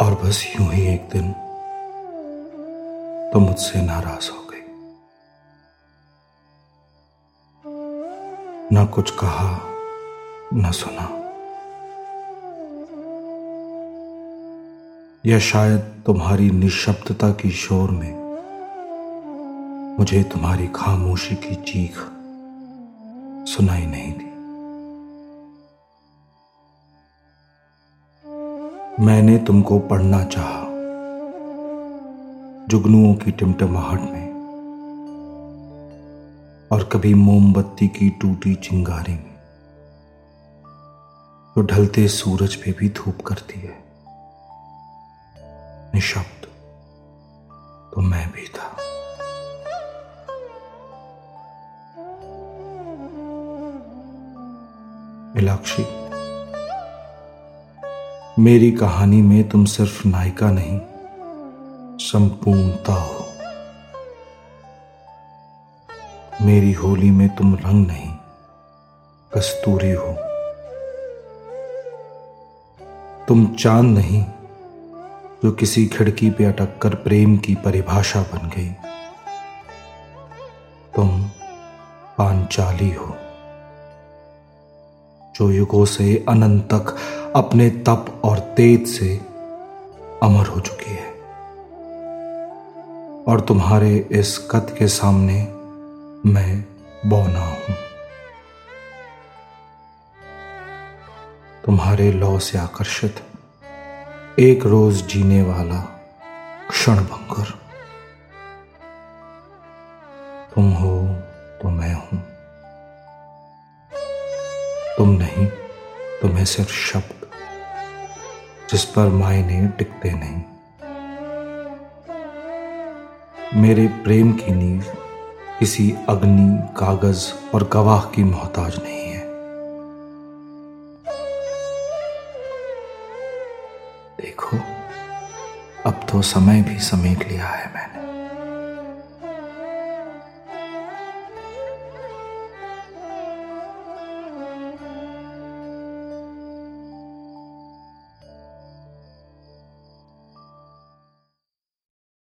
और बस यूँ ही एक दिन तो मुझसे नाराज़ हो गई। ना कुछ कहा, न सुना। या शायद तुम्हारी निशब्दता की शोर में मुझे तुम्हारी खामोशी की चीख सुनाई नहीं दी। मैंने तुमको पढ़ना चाहा। जुगनुओं की टिमटमाहट में। और कभी मोमबत्ती की टूटी चिंगारी में। तो ढलते सूरज पे भी धूप करती है। निशब्द तो मैं भी था। मिलाक्षी मेरी कहानी में तुम सिर्फ़ नायिका नहीं, संपूर्णता हो। मेरी होली में तुम रंग नहीं, कस्तूरी हो। तुम चाँद नहीं, जो किसी खिड़की पे अटक कर प्रेम की परिभाषा बन गई। तुम पांचाली हो। जो युगों से अनंत तक अपने तप और तेज से अमर हो चुकी है। और तुम्हारे इस कद के सामने मैं बौना हूँ। तुम्हारे लौ से आकर्षित एक रोज जीने वाला क्षण भंगर। तुम हो तुम नहीं, तुम्हें सिर्फ़ शब्द, जिस पर मायने टिकते नहीं। मेरे प्रेम की नींव किसी अग्नि, कागज़ और गवाह की मोहताज नहीं है। देखो, अब तो समय भी समेट लिया है मैंने।